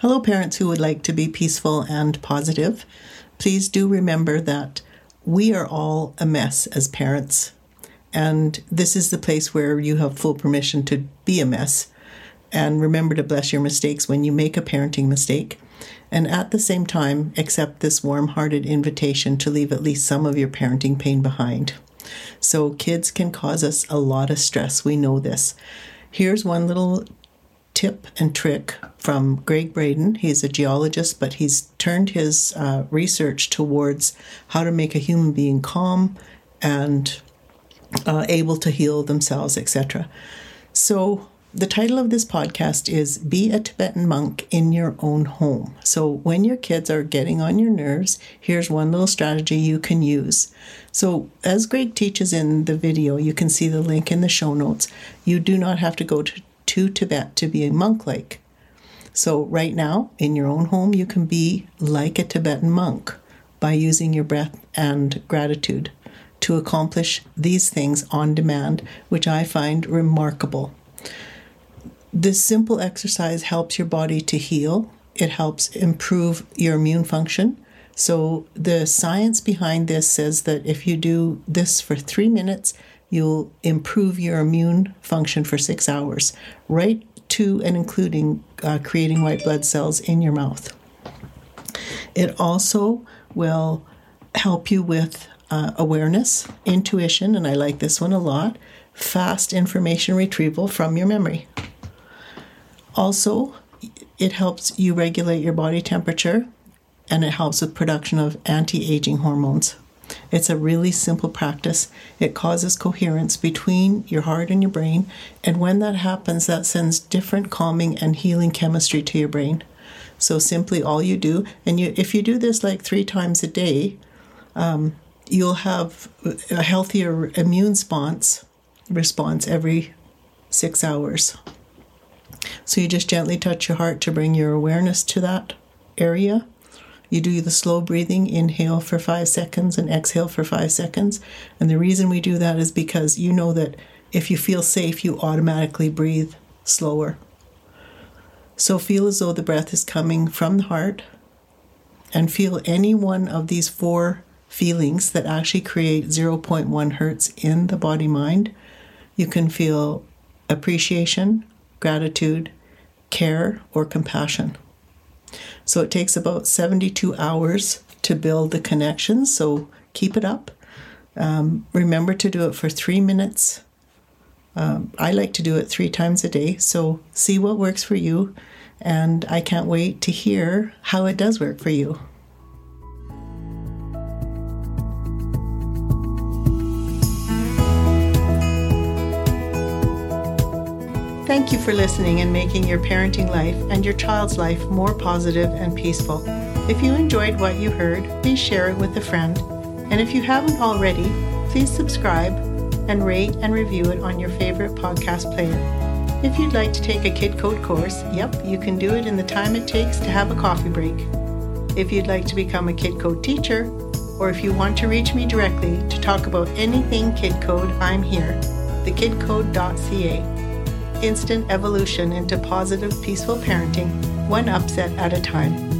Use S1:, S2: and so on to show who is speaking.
S1: Hello, parents who would like to be peaceful and positive. Please do remember that we are all a mess as parents, and this is the place where you have full permission to be a mess. And remember to bless your mistakes when you make a parenting mistake. And at the same time, accept this warm hearted invitation to leave at least some of your parenting pain behind. So, kids can cause us a lot of stress. We know this. Here's one little tip and trick from Gregg Braden. He's a geologist, but he's turned his uh, research towards how to make a human being calm and uh, able to heal themselves, etc. So, the title of this podcast is Be a Tibetan Monk in Your Own Home. So, when your kids are getting on your nerves, here's one little strategy you can use. So, as Gregg teaches in the video, you can see the link in the show notes. You do not have to go to to Tibet to be a monk like. So, right now, in your own home, you can be like a Tibetan monk by using your breath and gratitude to accomplish these things on demand, which I find remarkable. This simple exercise helps your body to heal, it helps improve your immune function. So, the science behind this says that if you do this for three minutes, you'll improve your immune function for six hours, right to and including uh, creating white blood cells in your mouth. It also will help you with uh, awareness, intuition, and I like this one a lot, fast information retrieval from your memory. Also, it helps you regulate your body temperature and it helps with production of anti-aging hormones. It's a really simple practice. It causes coherence between your heart and your brain. And when that happens, that sends different calming and healing chemistry to your brain. So simply all you do, and you, if you do this like three times a day, um, you'll have a healthier immune response response every six hours. So you just gently touch your heart to bring your awareness to that area you do the slow breathing, inhale for five seconds and exhale for five seconds. And the reason we do that is because you know that if you feel safe, you automatically breathe slower. So feel as though the breath is coming from the heart and feel any one of these four feelings that actually create 0.1 hertz in the body mind. You can feel appreciation, gratitude, care, or compassion. So it takes about 72 hours to build the connections. So keep it up. Um, remember to do it for three minutes. Um, I like to do it three times a day. So see what works for you. And I can't wait to hear how it does work for you. Thank you for listening and making your parenting life and your child's life more positive and peaceful. If you enjoyed what you heard, please share it with a friend. And if you haven't already, please subscribe and rate and review it on your favorite podcast player. If you'd like to take a Kid Code course, yep, you can do it in the time it takes to have a coffee break. If you'd like to become a Kid Code teacher, or if you want to reach me directly to talk about anything Kid Code, I'm here, thekidcode.ca instant evolution into positive, peaceful parenting, one upset at a time.